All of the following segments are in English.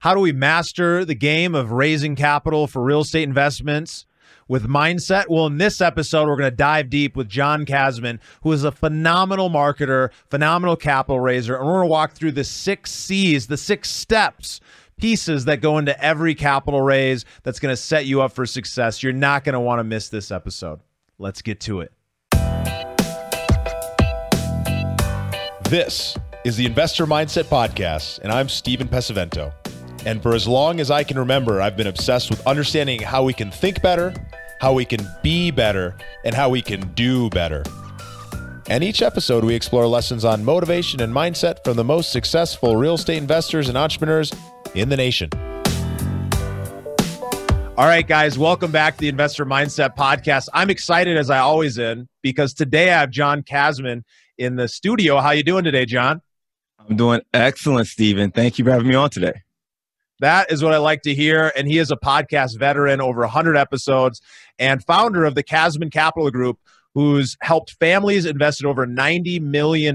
How do we master the game of raising capital for real estate investments with mindset? Well, in this episode, we're going to dive deep with John Casmon, who is a phenomenal marketer, phenomenal capital raiser. And we're going to walk through the six C's, the six steps pieces that go into every capital raise that's going to set you up for success. You're not going to want to miss this episode. Let's get to it. This is the Investor Mindset Podcast, and I'm Stephen Pesavento. And for as long as I can remember, I've been obsessed with understanding how we can think better, how we can be better, and how we can do better. And each episode, we explore lessons on motivation and mindset from the most successful real estate investors and entrepreneurs in the nation. All right, guys, welcome back to the Investor Mindset Podcast. I'm excited as I always am because today I have John Casmon in the studio. How you doing today, John? I'm doing excellent, Stephen. Thank you for having me on today. That is what I like to hear. And he is a podcast veteran, over 100 episodes, and founder of the Casmon Capital Group, who's helped families invest over $90 million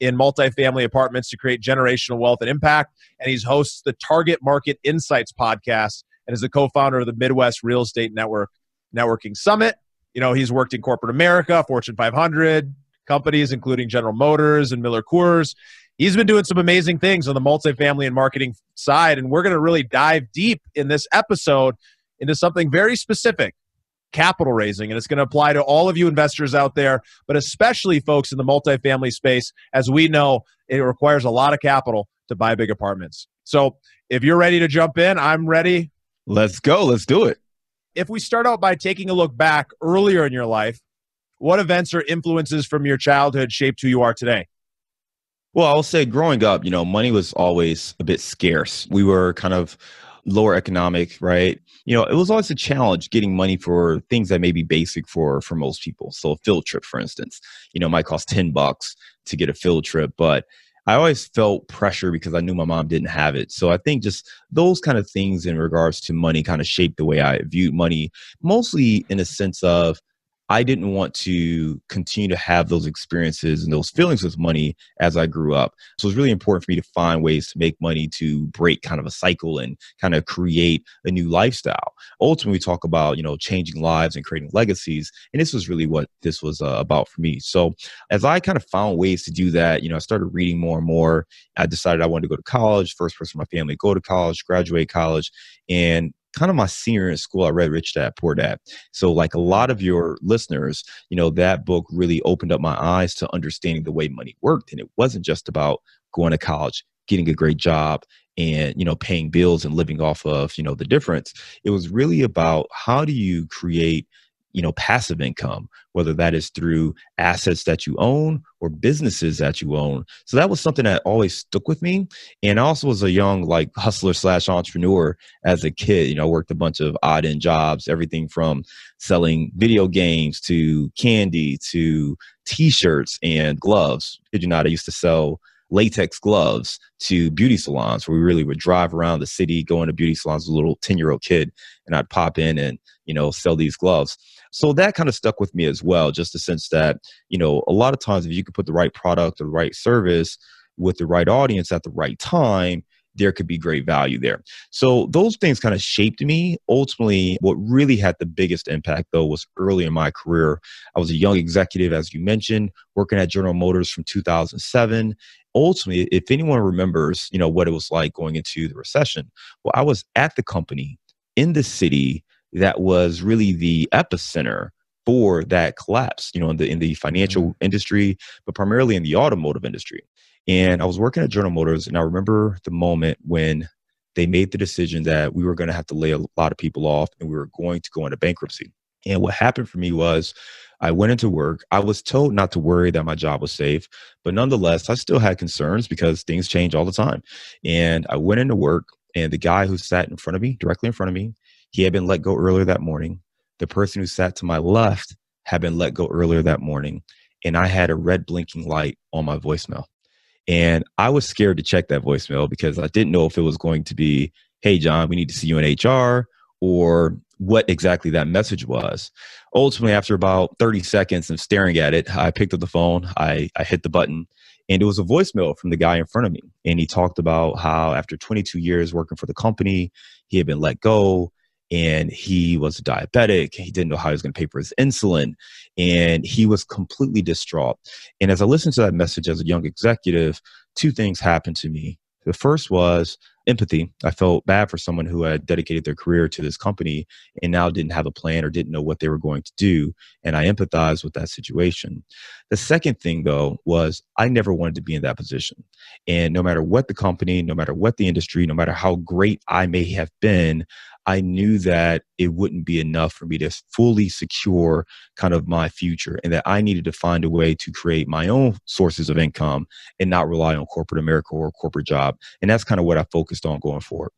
in multifamily apartments to create generational wealth and impact. And he's hosts the Target Market Insights podcast and is a co-founder of the Midwest Real Estate Network Networking Summit. You know, he's worked in corporate America, Fortune 500 companies, including General Motors and MillerCoors he's been doing some amazing things on the multifamily and marketing side. And we're going to really dive deep in this episode into something very specific capital raising. And it's going to apply to all of you investors out there, but especially folks in the multifamily space. As we know, it requires a lot of capital to buy big apartments. So if you're ready to jump in, I'm ready. Let's go. Let's do it. If we start out by taking a look back earlier in your life, what events or influences from your childhood shaped who you are today? Well, I'll say growing up, you know, money was always a bit scarce. We were kind of lower economic, right? You know, it was always a challenge getting money for things that may be basic for for most people. So a field trip, for instance, you know, might cost 10 bucks to get a field trip, but I always felt pressure because I knew my mom didn't have it. So I think just those kind of things in regards to money kind of shaped the way I viewed money, mostly in a sense of I didn't want to continue to have those experiences and those feelings with money as I grew up. So it's really important for me to find ways to make money to break kind of a cycle and kind of create a new lifestyle. Ultimately, we talk about, you know, changing lives and creating legacies. And this was really what this was uh, about for me. So as I kind of found ways to do that, you know, I started reading more and more. I decided I wanted to go to college, first person in my family go to college, graduate college. And kind of my senior in school, I read Rich Dad Poor Dad. So, like a lot of your listeners, you know, that book really opened up my eyes to understanding the way money worked. And it wasn't just about going to college, getting a great job, and you know paying bills and living off of you know the difference it was really about how do you create you know passive income whether that is through assets that you own or businesses that you own. So that was something that always stuck with me. And I also was a young like hustler slash entrepreneur as a kid you know I worked a bunch of odd end jobs everything from selling video games to candy to t-shirts and gloves. Did you not i used to sell latex gloves to beauty salons where we really would drive around the city going to beauty salons as a little 10 year old kid and i'd pop in and you know sell these gloves so that kind of stuck with me as well, just the sense that, you know, a lot of times if you could put the right product or the right service with the right audience at the right time, there could be great value there. So those things kind of shaped me. Ultimately, what really had the biggest impact though was early in my career. I was a young executive, as you mentioned, working at General Motors from 2007. Ultimately, if anyone remembers, you know, what it was like going into the recession, well, I was at the company in the city that was really the epicenter for that collapse, you know, in the in the financial mm-hmm. industry, but primarily in the automotive industry. And I was working at General Motors, and I remember the moment when they made the decision that we were going to have to lay a lot of people off, and we were going to go into bankruptcy. And what happened for me was I went into work. I was told not to worry that my job was safe, but nonetheless, I still had concerns because things change all the time. And I went into work, and the guy who sat in front of me, directly in front of me, he had been let go earlier that morning. The person who sat to my left had been let go earlier that morning. And I had a red blinking light on my voicemail. And I was scared to check that voicemail because I didn't know if it was going to be, hey, John, we need to see you in HR, or what exactly that message was. Ultimately, after about 30 seconds of staring at it, I picked up the phone, I, I hit the button, And it was a voicemail from the guy in front of me. And he talked about how after 22 years working for the company, he had been let go and he was diabetic. He didn't know how he was going to pay for his insulin. And he was completely distraught. And as I listened to that message as a young executive, two things happened to me. The first was empathy. I felt bad for someone who had dedicated their career to this company and now didn't have a plan or didn't know what they were going to do. And I empathized with that situation. The second thing, though, was I never wanted to be in that position. And no matter what the company, no matter what the industry, no matter how great I may have been, I knew that it wouldn't be enough for me to fully secure kind of my future and that I needed to find a way to create my own sources of income and not rely on corporate America or a corporate job. And that's kind of what I focused on going forward.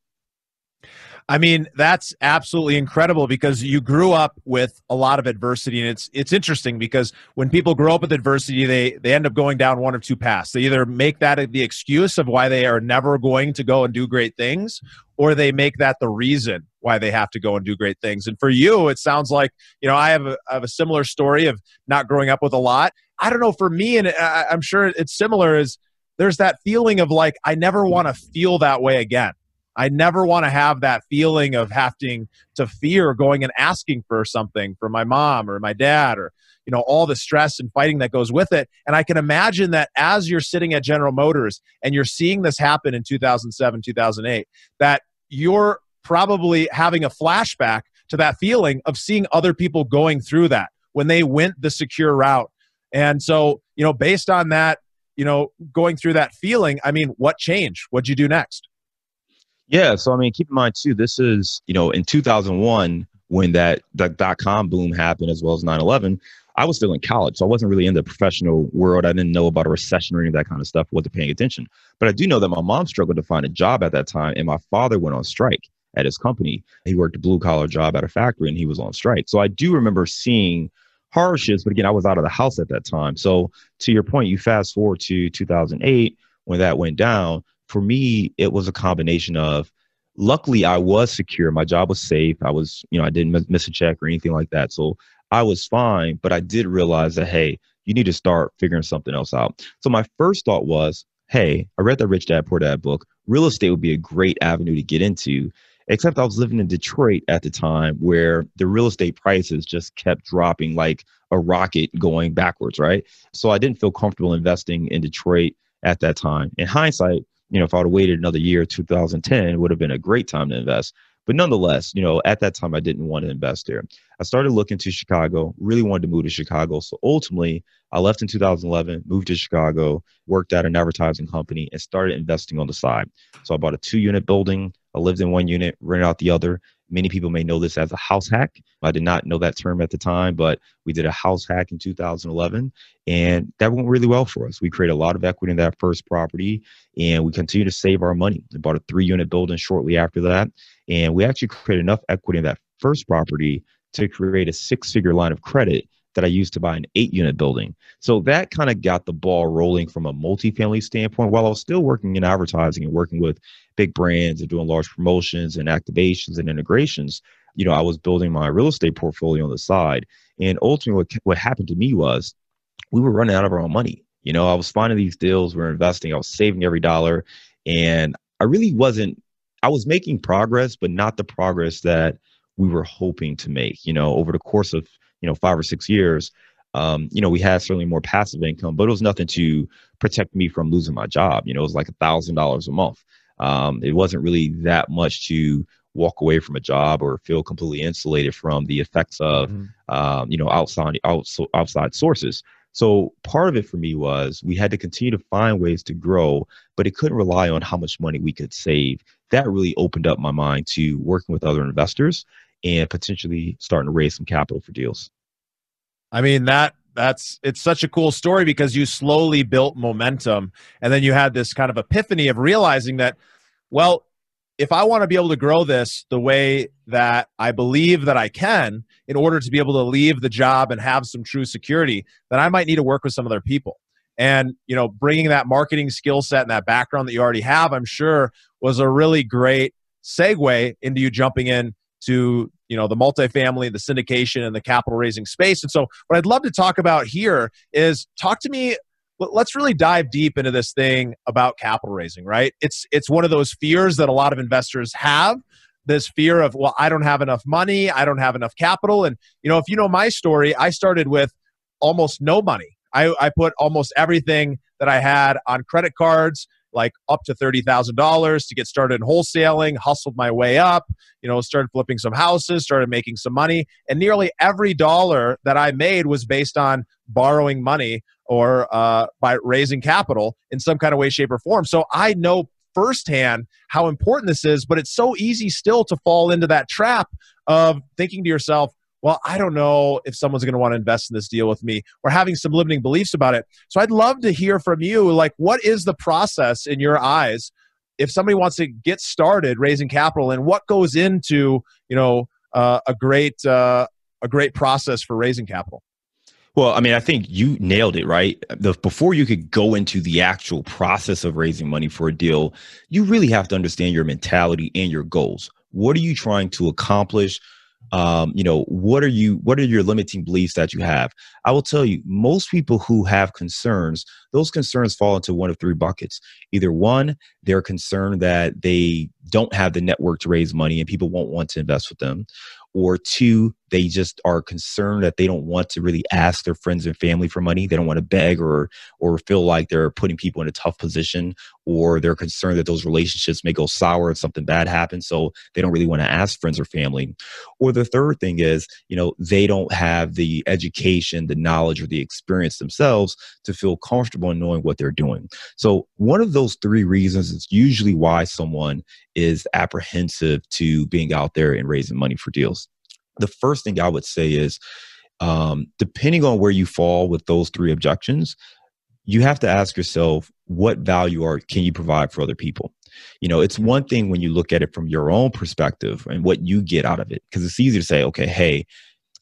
I mean, that's absolutely incredible because you grew up with a lot of adversity, and it's it's interesting because when people grow up with adversity, they they end up going down one of two paths. They either make that the excuse of why they are never going to go and do great things, or they make that the reason why they have to go and do great things. And for you, it sounds like you know I have a, I have a similar story of not growing up with a lot. I don't know for me, and I, I'm sure it's similar. Is there's that feeling of like I never want to feel that way again I never want to have that feeling of having to fear going and asking for something from my mom or my dad or you know all the stress and fighting that goes with it and i can imagine that as you're sitting at general motors and you're seeing this happen in 2007 2008 that you're probably having a flashback to that feeling of seeing other people going through that when they went the secure route and so you know based on that you know going through that feeling i mean what changed what'd you do next yeah. So, I mean, keep in mind, too, this is, you know, in 2001, when that, dot com boom happened, as well as 9 11, I was still in college. So I wasn't really in the professional world. I didn't know about a recession or any of that kind of stuff, wasn't paying attention. But I do know that my mom struggled to find a job at that time, and my father went on strike at his company. He worked a blue collar job at a factory and he was on strike. So I do remember seeing hardships, but again, I was out of the house at that time. So to your point, you fast forward to 2008 when that went down for me, it was a combination of luckily I was secure. My job was safe. I was, you know, I didn't miss a check or anything like that. So I was fine, but I did realize that, hey, you need to start figuring something else out. So my first thought was, hey, I read that Rich Dad Poor Dad book. Real estate would be a great avenue to get into. Except I was living in Detroit at the time where the real estate prices just kept dropping like a rocket going backwards, right? So I didn't feel comfortable investing in Detroit at that time. In hindsight, you know, if I would have waited another year, 2010, it would have been a great time to invest. But nonetheless, you know, at that time, I didn't want to invest there. I started looking to Chicago, really wanted to move to Chicago. So ultimately, I left in 2011, moved to Chicago, worked at an advertising company, and started investing on the side. So I bought a two unit building. I lived in one unit, rented out the other, Many people may know this as a house hack. I did not know that term at the time, but we did a house hack in 2011, and that went really well for us. We created a lot of equity in that first property, and we continue to save our money. We bought a three unit building shortly after that, and we actually created enough equity in that first property to create a six figure line of credit that I used to buy an eight unit building. So that kind of got the ball rolling from a multifamily standpoint while I was still working in advertising and working with big brands and doing large promotions and activations and integrations. You know, I was building my real estate portfolio on the side. And ultimately, what, what happened to me was we were running out of our own money. You know, I was finding these deals, we are investing, I was saving every dollar. And I really wasn't, I was making progress, but not the progress that we were hoping to make. You know, over the course of you know five or six years um, you know we had certainly more passive income but it was nothing to protect me from losing my job. You know it was like a thousand dollars a month. Um, it wasn't really that much to walk away from a job or feel completely insulated from the effects of mm-hmm. um, you know outside outside sources. So part of it for me was we had to continue to find ways to grow but it couldn't rely on how much money we could save. That really opened up my mind to working with other investors and potentially starting to raise some capital for deals. I mean that that's it's such a cool story because you slowly built momentum and then you had this kind of epiphany of realizing that well if I want to be able to grow this the way that I believe that I can in order to be able to leave the job and have some true security, then I might need to work with some other people. And, you know, bringing that marketing skill set and that background that you already have, I'm sure was a really great segue into you jumping in to you know the multifamily the syndication and the capital raising space and so what i'd love to talk about here is talk to me let's really dive deep into this thing about capital raising, right? It's it's one of those fears that a lot of investors have. This fear of, well, I don't have enough money, I don't have enough capital. And you know, if you know my story, I started with almost no money. I, I put almost everything that I had on credit cards, like up to $30,000 to get started in wholesaling, hustled my way up, you know, started flipping some houses, started making some money. And nearly every dollar that I made was based on borrowing money or uh, by raising capital in some kind of way, shape, or form. So I know firsthand how important this is, but it's so easy still to fall into that trap of thinking to yourself, well, I don't know if someone's going to want to invest in this deal with me or having some limiting beliefs about it. So I'd love to hear from you. Like, what is the process in your eyes if somebody wants to get started raising capital and what goes into, you know, uh, a great, uh, a great process for raising capital? Well, I mean, I think you nailed it, right? The, before you could go into the actual process of raising money for a deal, you really have to understand your mentality and your goals. What are you trying to accomplish? Um, you know what are you what are your limiting beliefs that you have? I will tell you most people who have concerns those concerns fall into one of three buckets. Either one they're concerned that they don't have the network to raise money and people won't want to invest with them. Or two, they just are concerned that they don't want to really ask their friends and family for money. They don't want to beg or or feel like they're putting people in a tough position, or they're concerned that those relationships may go sour if something bad happens. So they don't really want to ask friends or family. Or the third thing is, you know, they don't have the education, the knowledge, or the experience themselves to feel comfortable in knowing what they're doing. So one of those three reasons is usually why someone is apprehensive to being out there and raising money for deals. The first thing I would say is, um, depending on where you fall with those three objections, you have to ask yourself what value are can you provide for other people you know it's one thing when you look at it from your own perspective and what you get out of it because it's easy to say okay hey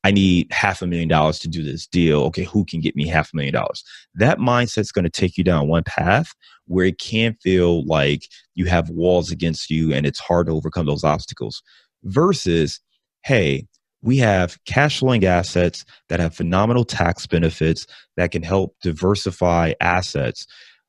I need half a million dollars to do this deal. Okay, who can get me half a million dollars? That mindset's going to take you down one path where it can feel like you have walls against you and it's hard to overcome those obstacles. Versus, hey, we have cash flowing assets that have phenomenal tax benefits that can help diversify assets.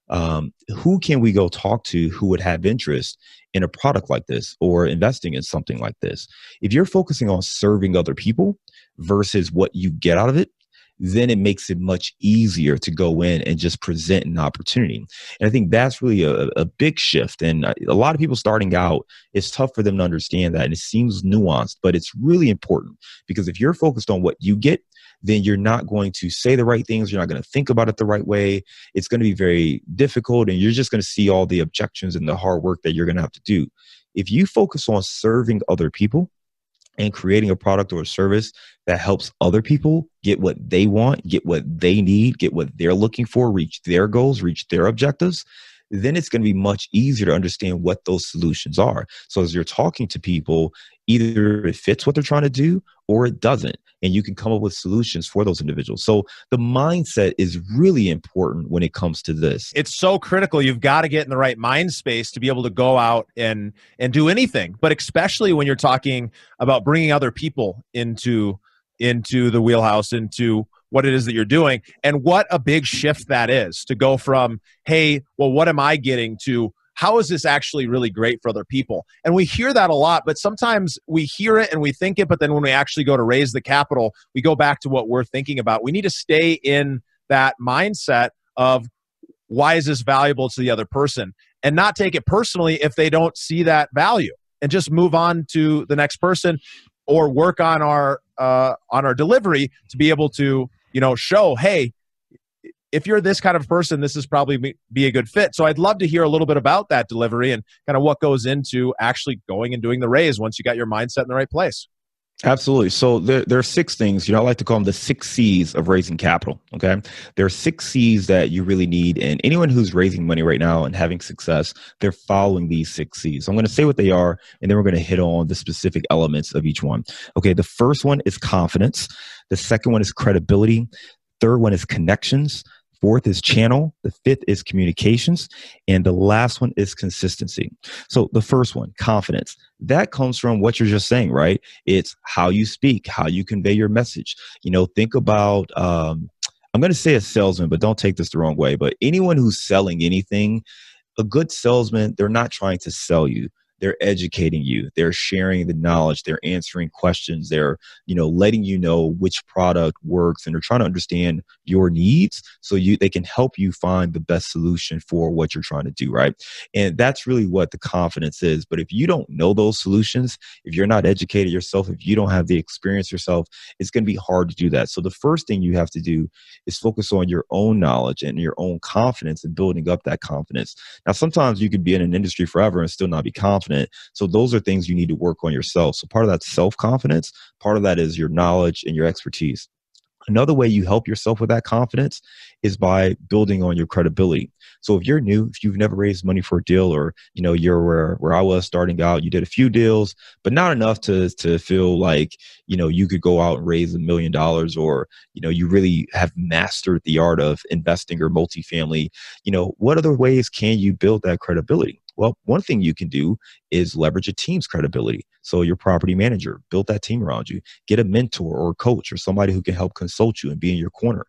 Um, who can we go talk to who would have interest in a product like this or investing in something like this? If you're focusing on serving other people, versus what you get out of it, then it makes it much easier to go in and just present an opportunity. And I think that's really a, a big shift. And a lot of people starting out, it's tough for them to understand that. And it seems nuanced, but it's really important because if you're focused on what you get, then you're not going to say the right things. You're not going to think about it the right way. It's going to be very difficult, and you're just going to see all the objections and the hard work that you're going to have to do. If you focus on serving other people, and creating a product or a service that helps other people get what they want, get what they need, get what they're looking for, reach their goals, reach their objectives, then it's going to be much easier to understand what those solutions are. So as you're talking to people, either it fits what they're trying to do or it doesn't. And you can come up with solutions for those individuals. So the mindset is really important when it comes to this. It's so critical. You've got to get in the right mind space to be able to go out and and do anything. But especially when you're talking about bringing other people into into the wheelhouse into what it is that you're doing and what a big shift that is to go from hey well what am i getting to how is this actually really great for other people? And we hear that a lot but sometimes we hear it and we think it but then when we actually go to raise the capital we go back to what we're thinking about. We need to stay in that mindset of why is this valuable to the other person and not take it personally if they don't see that value and just move on to the next person or work on our uh, on our delivery to be able to you know show hey if you're this kind of person this is probably be a good fit. So i'd love to hear a little bit about that delivery and kind of what goes into actually going and doing the raise once you got your mindset in the right place Absolutely. So there, there are six things, you know, I like to call them the six C's of raising capital. Okay. There are six C's that you really need. And anyone who's raising money right now and having success, they're following these six C's. So I'm going to say what they are, and then we're going to hit on the specific elements of each one. Okay. The first one is confidence. The second one is credibility. Third one is connections. Fourth is channel. The fifth is communications. And the last one is consistency. So the first one, confidence, that comes from what you're just saying, right? It's how you speak, how you convey your message. You know, think about, um, I'm going to say a salesman, but don't take this the wrong way. But anyone who's selling anything, a good salesman, they're not trying to sell you they're educating you they're sharing the knowledge they're answering questions they're you know letting you know which product works and they're trying to understand your needs so you they can help you find the best solution for what you're trying to do right? And that's really what the confidence is. But if you don't know those solutions if you're not educated yourself if you don't have the experience yourself it's going to be hard to do that. So the first thing you have to do is focus on your own knowledge and your own confidence and building up that confidence. Now sometimes you could be in an industry forever and still not be confident confident. So those are things you need to work on yourself. So part of that self confidence, part of that is your knowledge and your expertise. Another way you help yourself with that confidence is by building on your credibility. So if you're new, if you've never raised money for a deal or you know you're where where I was starting out, you did a few deals, but not enough to to feel like, you know, you could go out and raise a million dollars or, you know, you really have mastered the art of investing or multifamily, you know, what other ways can you build that credibility? Well, one thing you can do is leverage a team's credibility. So your property manager, build that team around you. Get a mentor or a coach or somebody who can help consult you and be in your corner.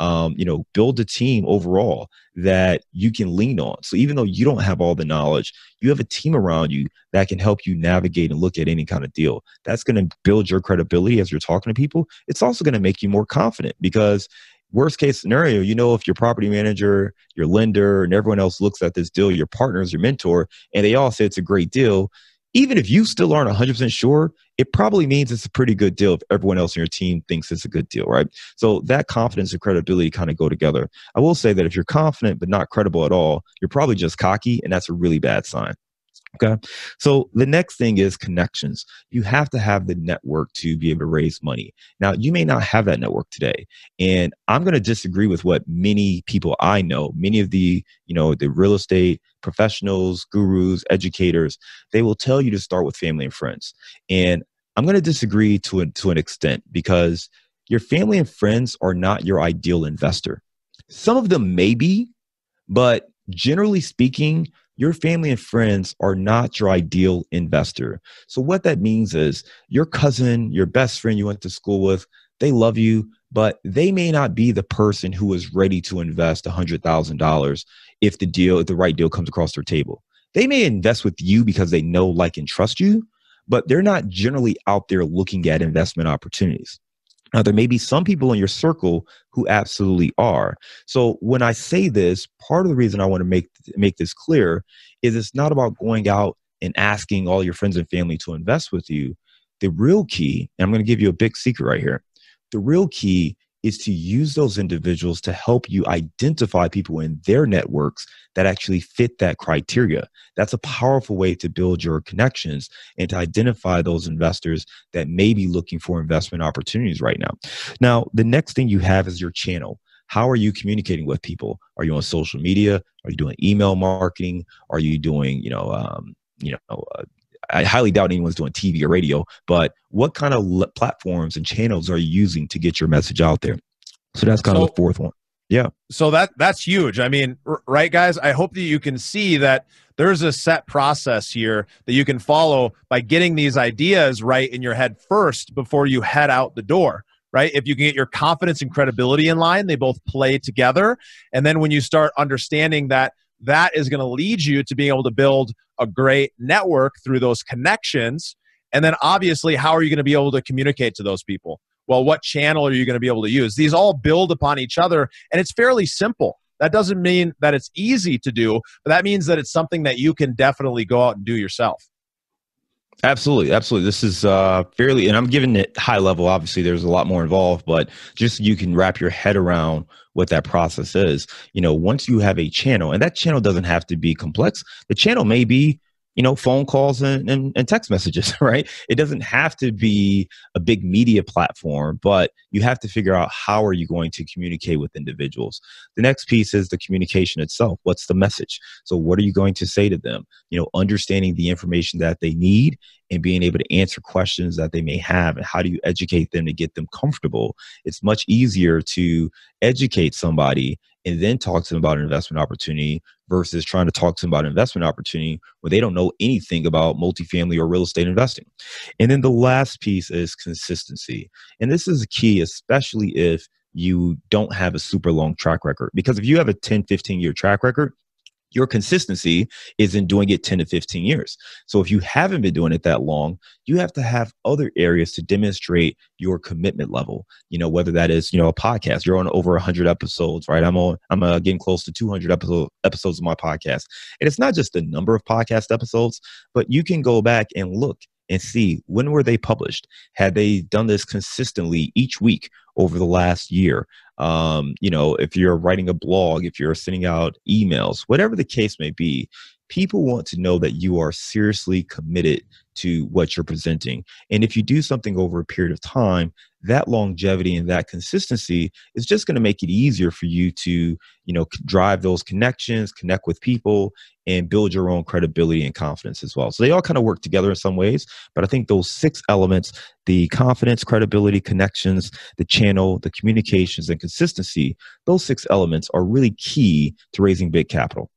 Um, you know, build a team overall that you can lean on. So even though you don't have all the knowledge, you have a team around you that can help you navigate and look at any kind of deal. That's going to build your credibility as you're talking to people. It's also going to make you more confident because worst case scenario, you know, if your property manager, your lender, and everyone else looks at this deal, your partners, your mentor, and they all say it's a great deal, even if you still aren't 100% sure, it probably means it's a pretty good deal if everyone else in your team thinks it's a good deal, right? So that confidence and credibility kind of go together. I will say that if you're confident but not credible at all, you're probably just cocky, and that's a really bad sign. Okay. So the next thing is connections. You have to have the network to be able to raise money. Now, you may not have that network today. And I'm going to disagree with what many people I know, many of the, you know, the real estate professionals, gurus, educators, they will tell you to start with family and friends. And I'm going to disagree to, a, to an extent because your family and friends are not your ideal investor. Some of them may be, but generally speaking, your family and friends are not your ideal investor. So, what that means is your cousin, your best friend you went to school with, they love you, but they may not be the person who is ready to invest $100,000 if the deal, if the right deal comes across their table. They may invest with you because they know, like, and trust you, but they're not generally out there looking at investment opportunities. Now, there may be some people in your circle who absolutely are. So, when I say this, part of the reason I want to make make this clear is it's not about going out and asking all your friends and family to invest with you. The real key, and I'm going to give you a big secret right here. The real key is to use those individuals to help you identify people in their networks that actually fit that criteria. That's a powerful way to build your connections and to identify those investors that may be looking for investment opportunities right now. Now, the next thing you have is your channel. How are you communicating with people? Are you on social media? Are you doing email marketing? Are you doing, you know, um, you know, uh, I highly doubt anyone's doing TV or radio, but what kind of l- platforms and channels are you using to get your message out there? So that's kind so, of the fourth one. Yeah. So that that's huge. I mean, r- right guys, I hope that you can see that there's a set process here that you can follow by getting these ideas right in your head first before you head out the door right? If you can get your confidence and credibility in line, they both play together. And then when you start understanding that that is going to lead you to being able to build a great network through those connections. And then obviously, how are you going to be able to communicate to those people? Well, what channel are you going to be able to use? These all build upon each other, and it's fairly simple. That doesn't mean that it's easy to do, but that means that it's something that you can definitely go out and do yourself. Absolutely, absolutely. This is uh, fairly, and I'm giving it high level. Obviously, there's a lot more involved, but just you can wrap your head around what that process is. You know, once you have a channel, and that channel doesn't have to be complex. The channel may be you know phone calls and, and, and, text messages right? It doesn't have to be a big media platform but you have to figure out how are you going to communicate with individuals. The next piece is the communication itself. What's the message? So what are you going to say to them? You know understanding the information that they need and being able to answer questions that they may have and how do you educate them to get them comfortable? It's much easier to educate somebody and then talk to them about an investment opportunity versus trying to talk to them about an investment opportunity where they don't know anything about multifamily or real estate investing. And then the last piece is consistency. And this is key, especially if you don't have a super long track record. Because if you have a 10, 15 year track record, your consistency is in doing it 10 to 15 years. So if you haven't been doing it that long, you have to have other areas to demonstrate your commitment level. You know, whether that is, you know, a podcast, you're on over 100 episodes, right? I'm on I'm uh, getting close to 200 episode, episodes of my podcast. And it's not just the number of podcast episodes, but you can go back and look and see when were they published had they done this consistently each week over the last year um, you know if you're writing a blog if you're sending out emails whatever the case may be people want to know that you are seriously committed to what you're presenting. And if you do something over a period of time, that longevity and that consistency is just going to make it easier for you to, you know, drive those connections, connect with people, and build your own credibility and confidence as well. So they all kind of work together in some ways, but I think those six elements the confidence, credibility, connections, the channel, the communications, and consistency those six elements are really key to raising big capital.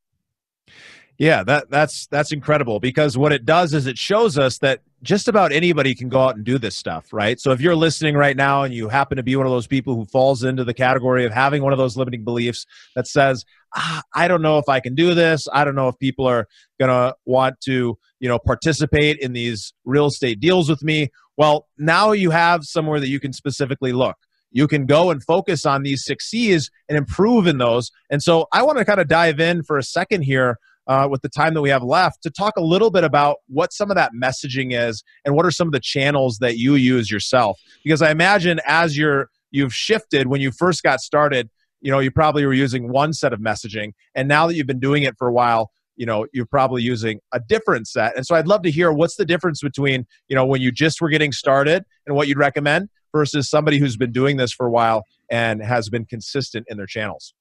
Yeah, that that's that's incredible because what it does is it shows us that just about anybody can go out and do this stuff, right? So if you're listening right now and you happen to be one of those people who falls into the category of having one of those limiting beliefs that says, ah, "I don't know if I can do this. I don't know if people are going to want to, you know, participate in these real estate deals with me." Well, now you have somewhere that you can specifically look you can go and focus on these six C's and improve in those. And so I want to kind of dive in for a second here uh, with the time that we have left to talk a little bit about what some of that messaging is and what are some of the channels that you use yourself. Because i imagine as you're you've shifted when you first got started you know you probably were using one set of messaging. And now that you've been doing it for a while you know you're probably using a different set. And so i'd love to hear what's the difference between you know when you just were getting started and what you'd recommend versus somebody who's been doing this for a while and has been consistent in their channels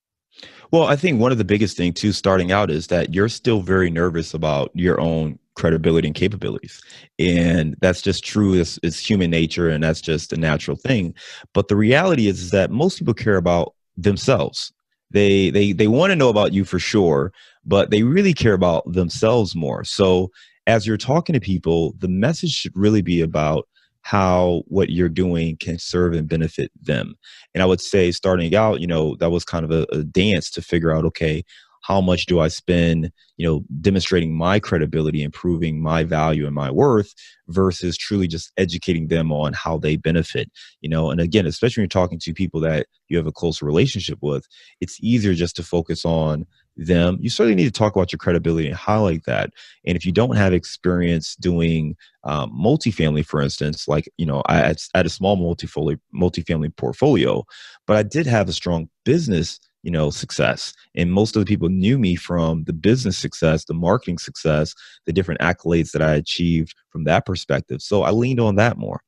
well, I think one of the biggest thing too, starting out, is that you're still very nervous about your own credibility and capabilities, and that's just true. It's, it's human nature, and that's just a natural thing. But the reality is, is that most people care about themselves. They they they want to know about you for sure, but they really care about themselves more. So as you're talking to people, the message should really be about how what you're doing can serve and benefit them. And I would say, starting out, you know, that was kind of a, a dance to figure out, okay, how much do I spend, you know, demonstrating my credibility, improving my value and my worth versus truly just educating them on how they benefit, you know. And again, especially when you're talking to people that you have a close relationship with, it's easier just to focus on them, you certainly need to talk about your credibility and highlight that. And if you don't have experience doing um, multifamily, for instance, like you know, I had, a small multifamily multifamily portfolio, but I did have a strong business you know success. And most of the people knew me from the business success the marketing success the different accolades that i achieved from that perspective. So i leaned on that more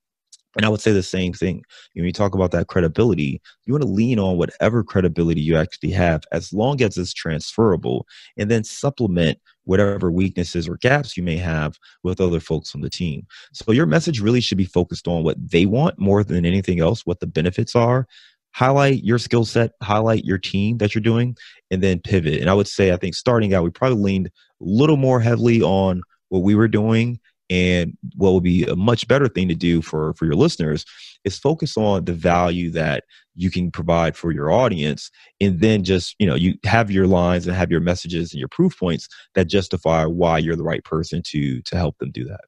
and I would say the same thing. When you talk about that credibility, you want to lean on whatever credibility you actually have, as long as it's transferable, and then supplement whatever weaknesses or gaps you may have with other folks on the team. So your message really should be focused on what they want more than anything else, what the benefits are. Highlight your skill set, highlight your team that you're doing, and then pivot. And I would say, I think starting out, we probably leaned a little more heavily on what we were doing and what would be a much better thing to do for, for your listeners is focus on the value that you can provide for your audience. And then just, you know, you have your lines and have your messages and your proof points that justify why you're the right person to to help them do that.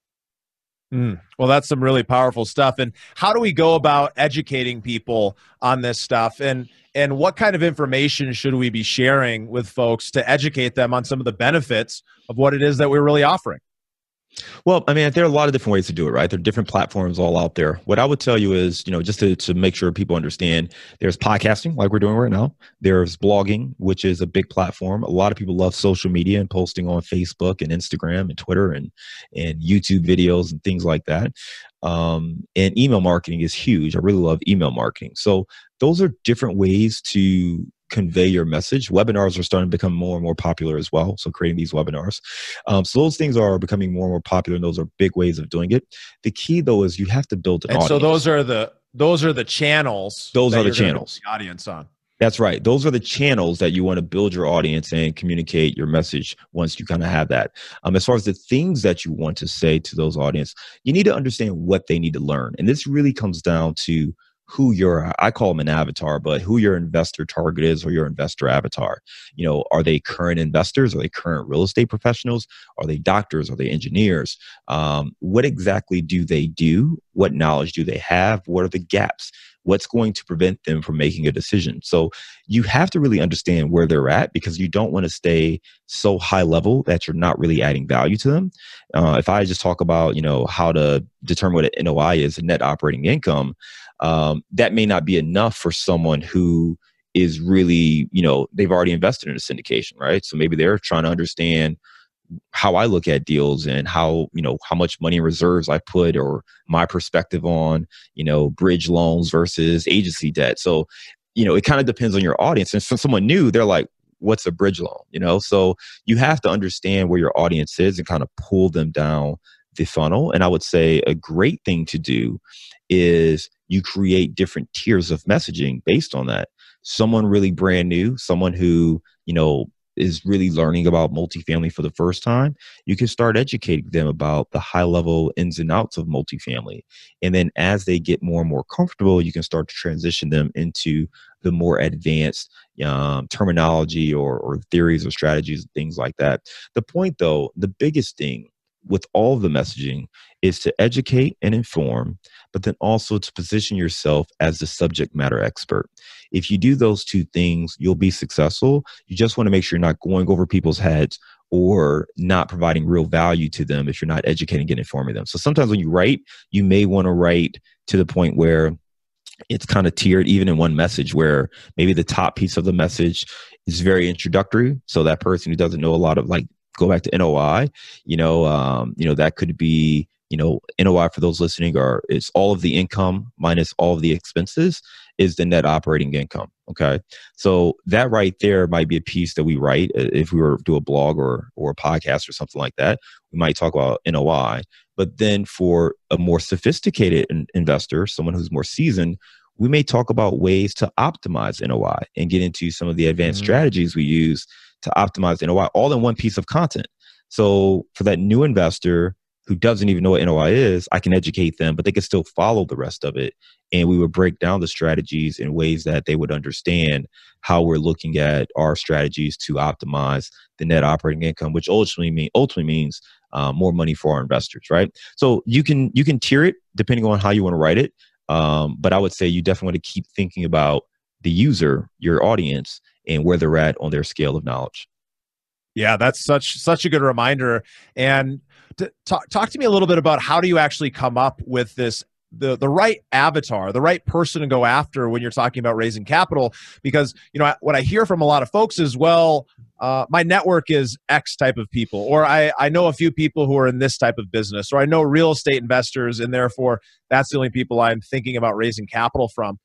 Mm. Well, that's some really powerful stuff. And how do we go about educating people on this stuff? And and what kind of information should we be sharing with folks to educate them on some of the benefits of what it is that we're really offering? Well, I mean, there are a lot of different ways to do it, right? There are different platforms all out there. What I would tell you is, you know, just to, to make sure people understand, there's podcasting, like we're doing right now. There's blogging, which is a big platform. A lot of people love social media and posting on Facebook and Instagram and Twitter and, and YouTube videos and things like that. Um, and email marketing is huge. I really love email marketing. So those are different ways to convey your message. Webinars are starting to become more and more popular as well. So creating these webinars. Um, so those things are becoming more and more popular and those are big ways of doing it. The key though is you have to build an and audience. so those are the those are the channels. Those are the channels. The audience on. That's right. Those are the channels that you want to build your audience and communicate your message once you kind of have that. Um, as far as the things that you want to say to those audience, you need to understand what they need to learn. And this really comes down to who your I call them an avatar, but who your investor target is or your investor avatar. You know, are they current investors? Are they current real estate professionals? Are they doctors? Are they engineers? Um, what exactly do they do? What knowledge do they have? What are the gaps? What's going to prevent them from making a decision? So you have to really understand where they're at because you don't want to stay so high level that you're not really adding value to them. Uh, if I just talk about, you know, how to determine what an NOI is, a net operating income, um, that may not be enough for someone who is really, you know, they've already invested in a syndication, right? So maybe they're trying to understand how I look at deals and how, you know, how much money reserves I put or my perspective on, you know, bridge loans versus agency debt. So, you know, it kind of depends on your audience. And for someone new, they're like, what's a bridge loan? You know, so you have to understand where your audience is and kind of pull them down the funnel. And I would say a great thing to do is you create different tiers of messaging based on that. Someone really brand new, someone who, you know, is really learning about multifamily for the first time, you can start educating them about the high level ins and outs of multifamily. And then as they get more and more comfortable, you can start to transition them into the more advanced um, terminology or, or theories or strategies, things like that. The point, though, the biggest thing with all the messaging is to educate and inform, but then also to position yourself as the subject matter expert. If you do those two things, you'll be successful. You just want to make sure you're not going over people's heads or not providing real value to them if you're not educating and informing them. So sometimes when you write, you may want to write to the point where it's kind of tiered even in one message where maybe the top piece of the message is very introductory so that person who doesn't know a lot of like go back to NOI, you know, um, you know that could be you know NOI for those listening are it's all of the income minus all of the expenses is the net operating income. Okay, so that right there might be a piece that we write uh, if we were to do a blog or or a podcast or something like that. We might talk about NOI, but then for a more sophisticated investor, someone who's more seasoned, we may talk about ways to optimize NOI and get into some of the advanced mm-hmm. strategies we use to optimize NOI all in one piece of content. So for that new investor who doesn't even know what NOI is, I can educate them, but they can still follow the rest of it. And we would break down the strategies in ways that they would understand how we're looking at our strategies to optimize the net operating income, which ultimately mean ultimately means uh, more money for our investors, right? So you can you can tier it depending on how you want to write it, um, but I would say you definitely want to keep thinking about the user, your audience, and where they're at on their scale of knowledge. Yeah, that's such such a good reminder. And to, talk talk to me a little bit about how do you actually come up with this the the right avatar, the right person to go after when you're talking about raising capital. Because you know what I hear from a lot of folks is, well, uh, my network is X type of people, or I I know a few people who are in this type of business, or I know real estate investors, and therefore that's the only people I'm thinking about raising capital from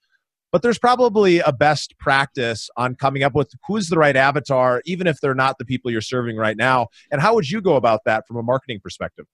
but there's probably a best practice on coming up with who's the right avatar even if they're not the people you're serving right now and how would you go about that from a marketing perspective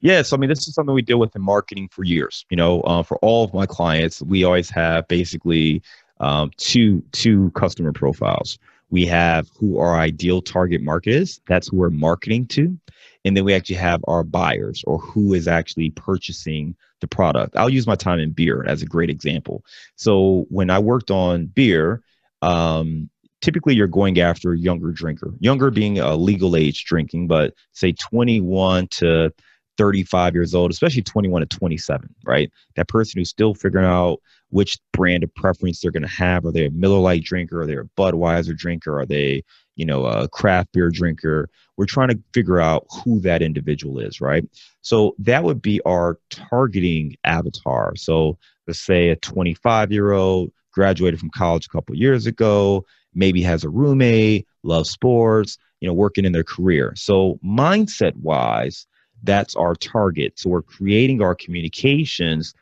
Yes, I mean this is something we deal with in marketing for years. You know, uh, for all of my clients, we always have basically um, two two customer profiles. We have who our ideal target market is. That's who we're marketing to, and then we actually have our buyers or who is actually purchasing the product. I'll use my time in beer as a great example. So when I worked on beer, um, typically you're going after a younger drinker, younger being a legal age drinking, but say 21 to 35 years old, especially 21 to 27, right? That person who's still figuring out which brand of preference they're going to have. Are they a Miller Lite drinker? Are they a Budweiser drinker? Are they, you know, a craft beer drinker? We're trying to figure out who that individual is, right? So that would be our targeting avatar. So let's say a 25 year old graduated from college a couple years ago, maybe has a roommate, loves sports, you know, working in their career. So mindset wise, that's our target. So we're creating our communications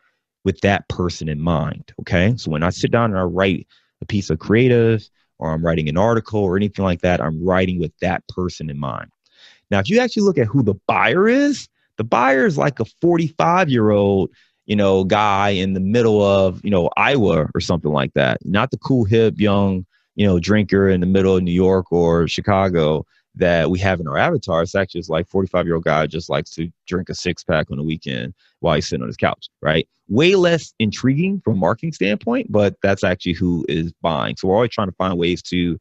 with that person in mind. Okay. So when I sit down and I write a piece of creative or I'm writing an article or anything like that, I'm writing with that person in mind. Now, if you actually look at who the buyer is, the buyer is like a 45 year old, you know, guy in the middle of, you know, Iowa or something like that. Not the cool, hip, young, you know, drinker in the middle of New York or Chicago. That we have in our avatar. It's actually just like 45 year old guy just likes to drink a six pack on the weekend while he's sitting on his couch, right? Way less intriguing from a marketing standpoint, but that's actually who is buying. So we're always trying to find ways to,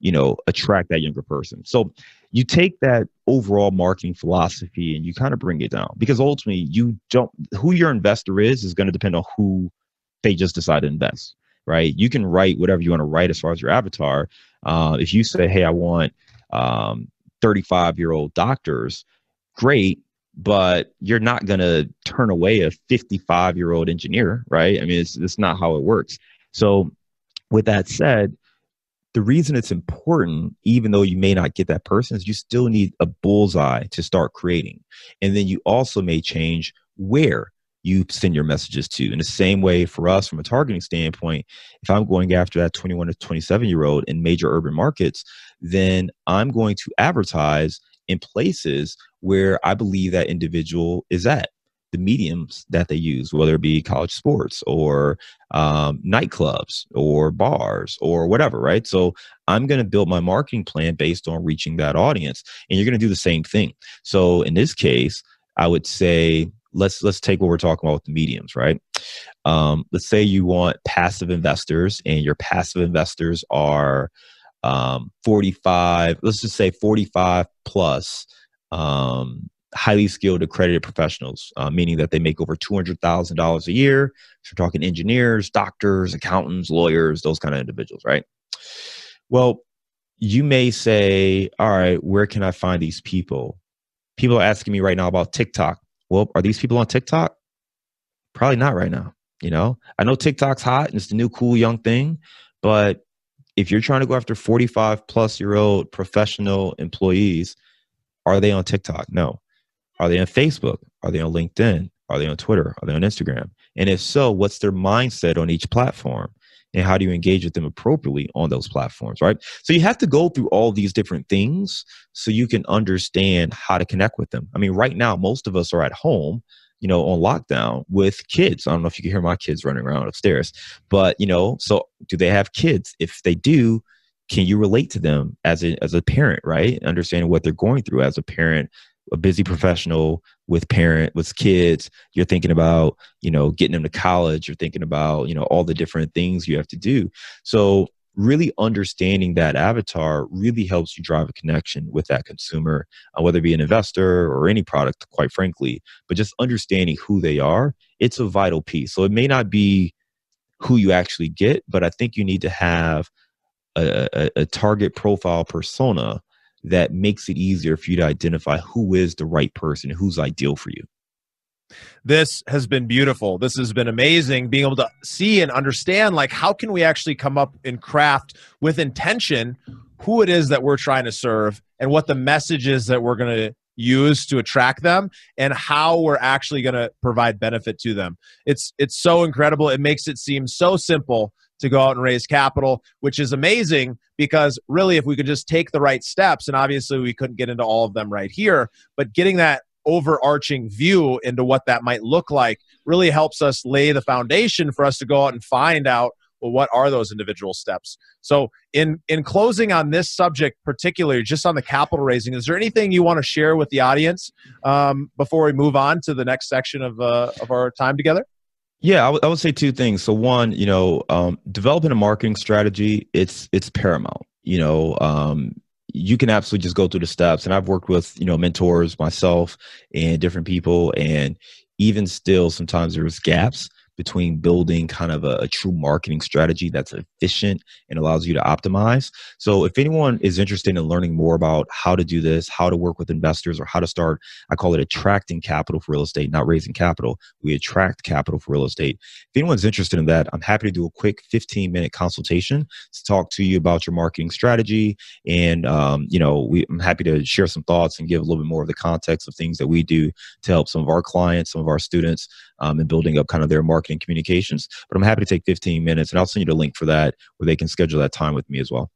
you know, attract that younger person. So you take that overall marketing philosophy and you kind of bring it down because ultimately you don't who your investor is is going to depend on who they just decide to invest right you can write whatever you want to write as far as your avatar uh, if you say hey i want um, 35 year old doctors great but you're not going to turn away a 55 year old engineer right? I mean it's, it's not how it works. So with that said the reason it's important, even though you may not get that person, is you still need a bullseye to start creating. And then you also may change where you send your messages to. In the same way for us, from a targeting standpoint, if I'm going after that 21 to 27 year old in major urban markets, then I'm going to advertise in places where I believe that individual is at the mediums that they use, whether it be college sports or um, nightclubs or bars or whatever, right? So I'm going to build my marketing plan based on reaching that audience, and you're going to do the same thing. So in this case, I would say let's let's take what we're talking about with the mediums, right? Um, let's say you want passive investors, and your passive investors are um, 45. Let's just say 45 plus. Um, highly skilled accredited professionals, uh, meaning that they make over $200,000 a year. So we're talking engineers, doctors, accountants, lawyers, those kind of individuals, right? Well, you may say, all right, where can I find these people? People are asking me right now about TikTok. Well, are these people on TikTok? Probably not right now. You know, I know TikTok's hot and it's the new cool young thing, but if you're trying to go after 45 plus year old professional employees, are they on TikTok? No. Are they on Facebook? Are they on LinkedIn? Are they on Twitter? Are they on Instagram? And if so, what's their mindset on each platform? And how do you engage with them appropriately on those platforms, right? So you have to go through all these different things so you can understand how to connect with them. I mean, right now, most of us are at home, you know, on lockdown with kids. I don't know if you can hear my kids running around upstairs, but, you know, so do they have kids? If they do, can you relate to them as a, as a parent, right? Understanding what they're going through as a parent a busy professional with parent with kids you're thinking about you know getting them to college you're thinking about you know all the different things you have to do. So really understanding that avatar really helps you drive a connection with that consumer uh, whether it be an investor or any product quite frankly. But just understanding who they are it's a vital piece. So it may not be who you actually get but i think you need to have a, a, a target profile persona that makes it easier for you to identify who is the right person, who's ideal for you. This has been beautiful. This has been amazing being able to see and understand like how can we actually come up and craft with intention who it is that we're trying to serve and what the message is that we're going to use to attract them and how we're actually going to provide benefit to them. It's it's so incredible. It makes it seem so simple to go out and raise capital, which is amazing because really, if we could just take the right steps, and obviously we couldn't get into all of them right here, but getting that overarching view into what that might look like really helps us lay the foundation for us to go out and find out well what are those individual steps? So in in closing on this subject particularly just on the capital raising is there anything you want to share with the audience um, before we move on to the next section of uh, of our time together yeah, I, w- I would say two things. So one, you know, um, developing a marketing strategy, it's it's paramount. You know, um, you can absolutely just go through the steps. And I've worked with you know mentors myself and different people, and even still, sometimes there's gaps between building kind of a, a, true marketing strategy that's efficient and allows you to optimize. So, if anyone is interested in learning more about how to do this, how to work with investors, or how to start, I call it attracting capital for real estate, not raising capital. We attract capital for real estate. If anyone's interested in that, I'm happy to do a quick 15 minute consultation to talk to you about your marketing strategy. And, um, you know, we, I'm happy to share some thoughts and give a little bit more of the context of things that we do to help some of our clients, some of our students um, and building up kind of their marketing communications. But I'm happy to take 15 minutes and I'll send you the link for that where they can schedule that time with me as well.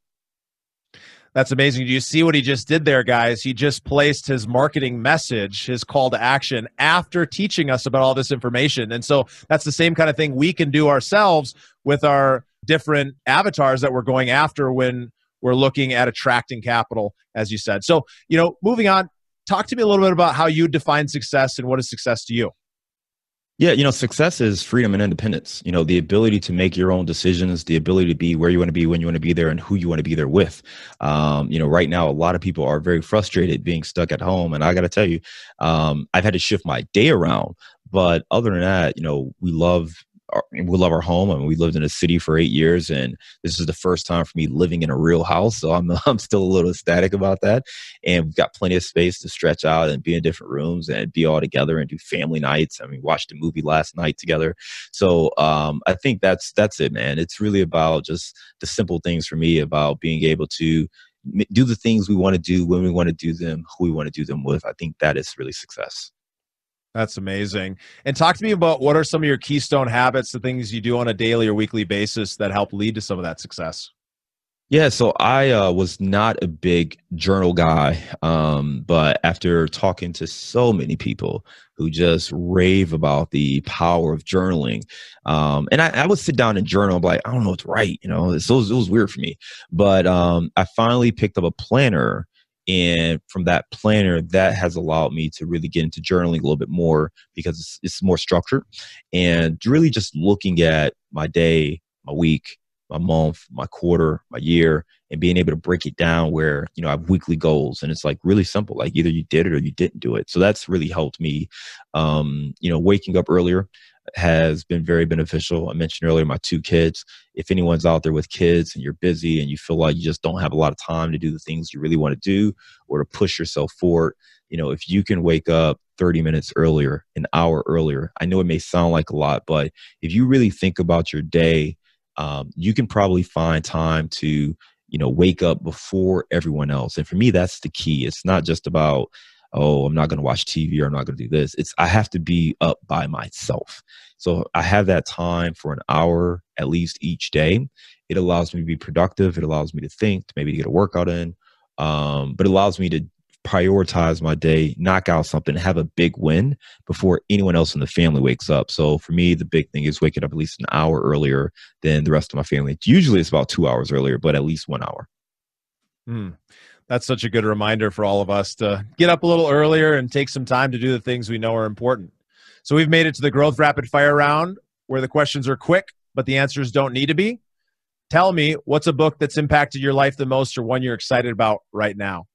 That's amazing. Do you see what he just did there, guys? He just placed his marketing message, his call to action after teaching us about all this information. And so that's the same kind of thing we can do ourselves with our different avatars that we're going after when we're looking at attracting capital, as you said. So, you know, moving on, talk to me a little bit about how you define success and what is success to you. Yeah, you know, success is freedom and independence. You know, the ability to make your own decisions, the ability to be where you want to be, when you want to be there, and who you want to be there with. Um, you know, right now, a lot of people are very frustrated being stuck at home. And I got to tell you, um, I've had to shift my day around. But other than that, you know, we love our, we love our home. I mean, we lived in a city for eight years, and this is the first time for me living in a real house. So I'm I'm still a little ecstatic about that. And we've got plenty of space to stretch out and be in different rooms and be all together and do family nights. I mean, watched a movie last night together. So um, I think that's that's it, man. It's really about just the simple things for me about being able to do the things we want to do when we want to do them, who we want to do them with. I think that is really success. That's amazing. And talk to me about what are some of your keystone habits, the things you do on a daily or weekly basis that help lead to some of that success. Yeah, so I uh, was not a big journal guy, um, but after talking to so many people who just rave about the power of journaling, um, and I, I, would sit down and journal, like, I don't know what's right, you know, it was, it was weird for me. But um, I finally picked up a planner and from that planner that has allowed me to really get into journaling a little bit more because it's, it's more structured. And really just looking at my day my week my month my quarter my year and being able to break it down where you know i have weekly goals. And it's like really simple like either you did it or you didn't do it. So that's really helped me um you know waking up earlier has been very beneficial. I mentioned earlier my two kids. If anyone's out there with kids and you're busy and you feel like you just don't have a lot of time to do the things you really want to do or to push yourself forward, you know, if you can wake up 30 minutes earlier, an hour earlier, I know it may sound like a lot, but if you really think about your day, um, you can probably find time to, you know, wake up before everyone else. And for me, that's the key. It's not just about, oh, I'm not going to watch TV or I'm not going to do this. It's I have to be up by myself. So I have that time for an hour at least each day. It allows me to be productive. It allows me to think, maybe to get a workout in, um, but it allows me to prioritize my day, knock out something, have a big win before anyone else in the family wakes up. So for me, the big thing is waking up at least an hour earlier than the rest of my family. Usually it's about two hours earlier, but at least one hour. Hmm that's such a good reminder for all of us to get up a little earlier and take some time to do the things we know are important. So we've made it to the growth rapid fire round where the questions are quick, but the answers don't need to be. Tell me what's a book that's impacted your life the most or one you're excited about right now?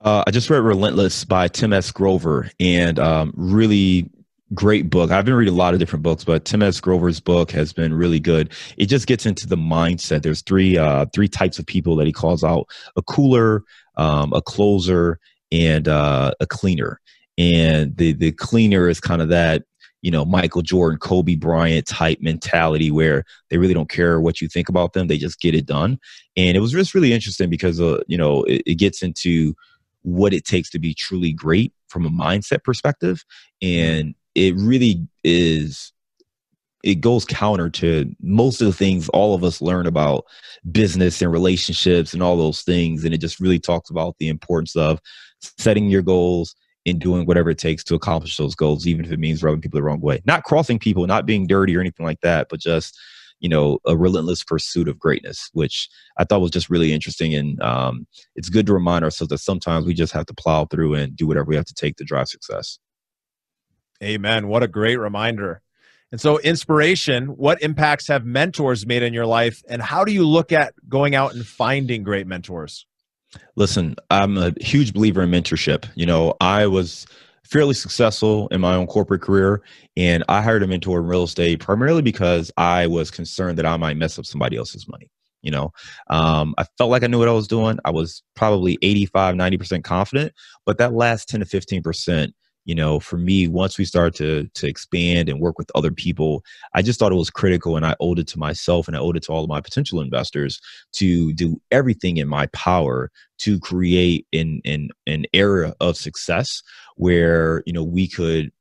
Uh, I just read Relentless by Tim S. Grover and um, really great book. I've been reading a lot of different books, but Tim S. Grover's book has been really good. It just gets into the mindset. There's three uh, three types of people that he calls out: a cooler, um, a closer, and uh, a cleaner. And the the cleaner is kind of that you know Michael Jordan, Kobe Bryant type mentality where they really don't care what you think about them; they just get it done. And it was just really interesting because uh, you know it, it gets into what it takes to be truly great from a mindset perspective and it really is it goes counter to most of the things all of us learn about business and relationships and all those things. And it just really talks about the importance of setting your goals and doing whatever it takes to accomplish those goals even if it means rubbing people the wrong way. Not crossing people not being dirty or anything like that but just you know a relentless pursuit of greatness which i thought was just really interesting. And um, it's good to remind ourselves that sometimes we just have to plow through and do whatever we have to take to drive success Amen. What a great reminder. And so, inspiration, what impacts have mentors made in your life? And how do you look at going out and finding great mentors? Listen, I'm a huge believer in mentorship. You know, I was fairly successful in my own corporate career, and I hired a mentor in real estate primarily because I was concerned that I might mess up somebody else's money. You know, um, I felt like I knew what I was doing. I was probably 85, 90% confident, but that last 10 to 15%, you know for me once we started to to expand and work with other people i just thought it was critical and i owed it to myself and i owed it to all of my potential investors to do everything in my power to create an an, an era of success where you know we could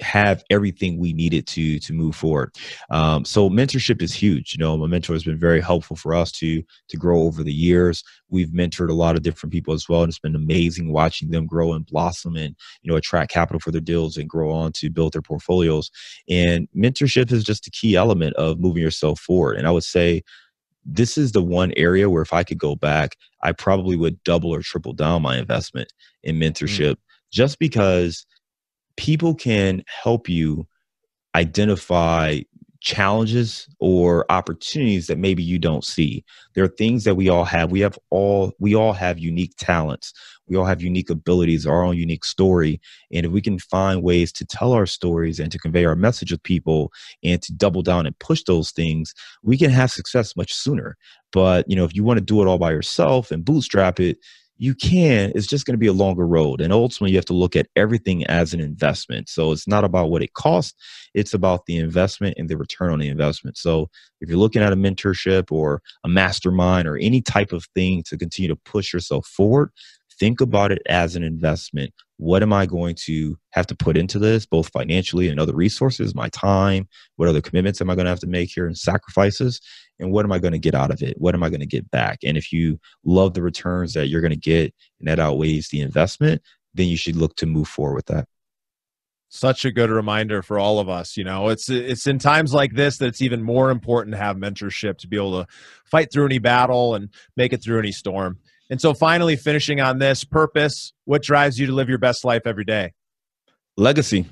have everything we needed to to move forward. Um, so mentorship is huge. You know, my mentor has been very helpful for us to to grow over the years. We've mentored a lot of different people as well, and it's been amazing watching them grow and blossom and you know attract capital for their deals and grow on to build their portfolios. And mentorship is just a key element of moving yourself forward. And I would say this is the one area where if I could go back, I probably would double or triple down my investment in mm. mentorship mm. just because people can help you identify challenges or opportunities that maybe you don't see. There are things that we all have. We have all we all have unique talents. We all have unique abilities our own unique story. And if we can find ways to tell our stories and to convey our message with people and to double down and push those things we can have success much sooner. But you know if you want to do it all by yourself and bootstrap it you can it's just going to be a longer road and ultimately you have to look at everything as an investment. So it's not about what it costs it's about the investment and the return on the investment. So if you're looking at a mentorship or a mastermind or any type of thing to continue to push yourself forward think about it as an investment what am I going to have to put into this, both financially and other resources, my time? What other commitments am I going to have to make here and sacrifices? And what am I going to get out of it? What am I going to get back? And if you love the returns that you're going to get and that outweighs the investment, then you should look to move forward with that such a good reminder for all of us you know it's it's in times like this that it's even more important to have mentorship to be able to fight through any battle and make it through any storm and so, finally, finishing on this purpose, what drives you to live your best life every day? Legacy,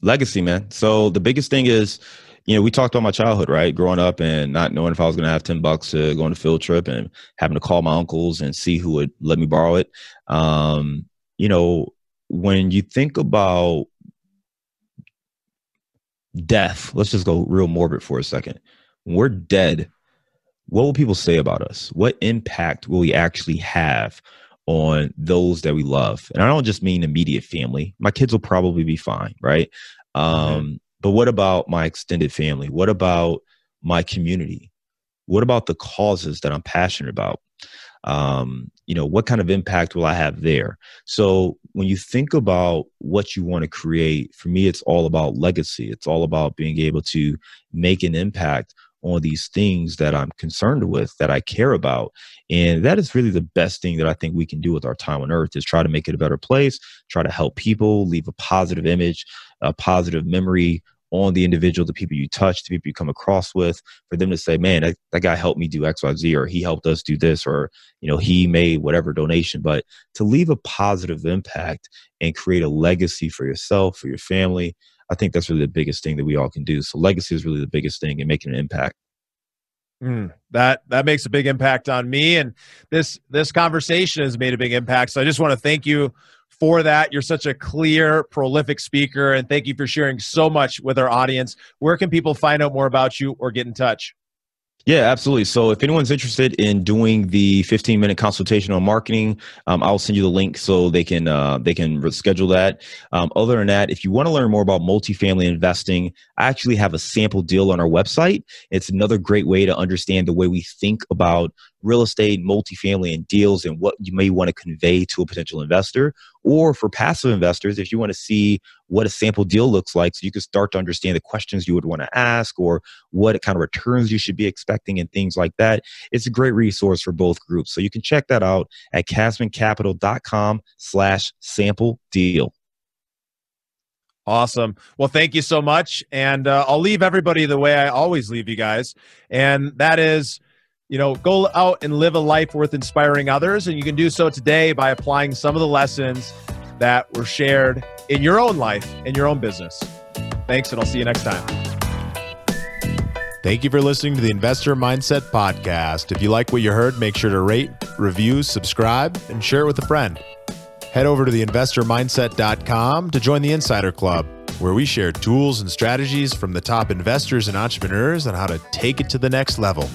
legacy, man. So, the biggest thing is, you know, we talked about my childhood, right? Growing up and not knowing if I was going to have 10 bucks to go on a field trip and having to call my uncles and see who would let me borrow it. Um, you know, when you think about death, let's just go real morbid for a second. When we're dead, what will people say about us? What impact will we actually have on those that we love? And I don't just mean immediate family. My kids will probably be fine, right? Um, mm-hmm. But what about my extended family? What about my community? What about the causes that I'm passionate about? Um, you know, what kind of impact will I have there? So when you think about what you want to create, for me, it's all about legacy. It's all about being able to make an impact on these things that I'm concerned with, that I care about. And that is really the best thing that I think we can do with our time on earth is try to make it a better place, try to help people, leave a positive image, a positive memory on the individual, the people you touch, the people you come across with, for them to say, man, that, that guy helped me do X, Y, Z, or he helped us do this, or, you know, he made whatever donation. But to leave a positive impact and create a legacy for yourself, for your family, I think that's really the biggest thing that we all can do. So legacy is really the biggest thing in making an impact. Mm, that that makes a big impact on me, and this this conversation has made a big impact. So I just want to thank you for that. You're such a clear, prolific speaker, and thank you for sharing so much with our audience. Where can people find out more about you or get in touch? Yeah, absolutely. So if anyone's interested in doing the 15 minute consultation on marketing, um, I'll send you the link so they can uh, they can schedule that. Um, other than that, if you want to learn more about multifamily investing, I actually have a sample deal on our website. It's another great way to understand the way we think about real estate, multifamily, and deals and what you may want to convey to a potential investor. Or for passive investors, if you want to see what a sample deal looks like, so you can start to understand the questions you would want to ask or what kind of returns you should be expecting and things like that, it's a great resource for both groups. So you can check that out at casmoncapital.com slash sample deal. Awesome. Well, thank you so much. And uh, I'll leave everybody the way I always leave you guys. And that is you know, go out and live a life worth inspiring others. And you can do so today by applying some of the lessons that were shared in your own life, in your own business. Thanks, and I'll see you next time. Thank you for listening to the Investor Mindset Podcast. If you like what you heard, make sure to rate, review, subscribe, and share it with a friend. Head over to theinvestormindset.com to join the Insider Club, where we share tools and strategies from the top investors and entrepreneurs on how to take it to the next level.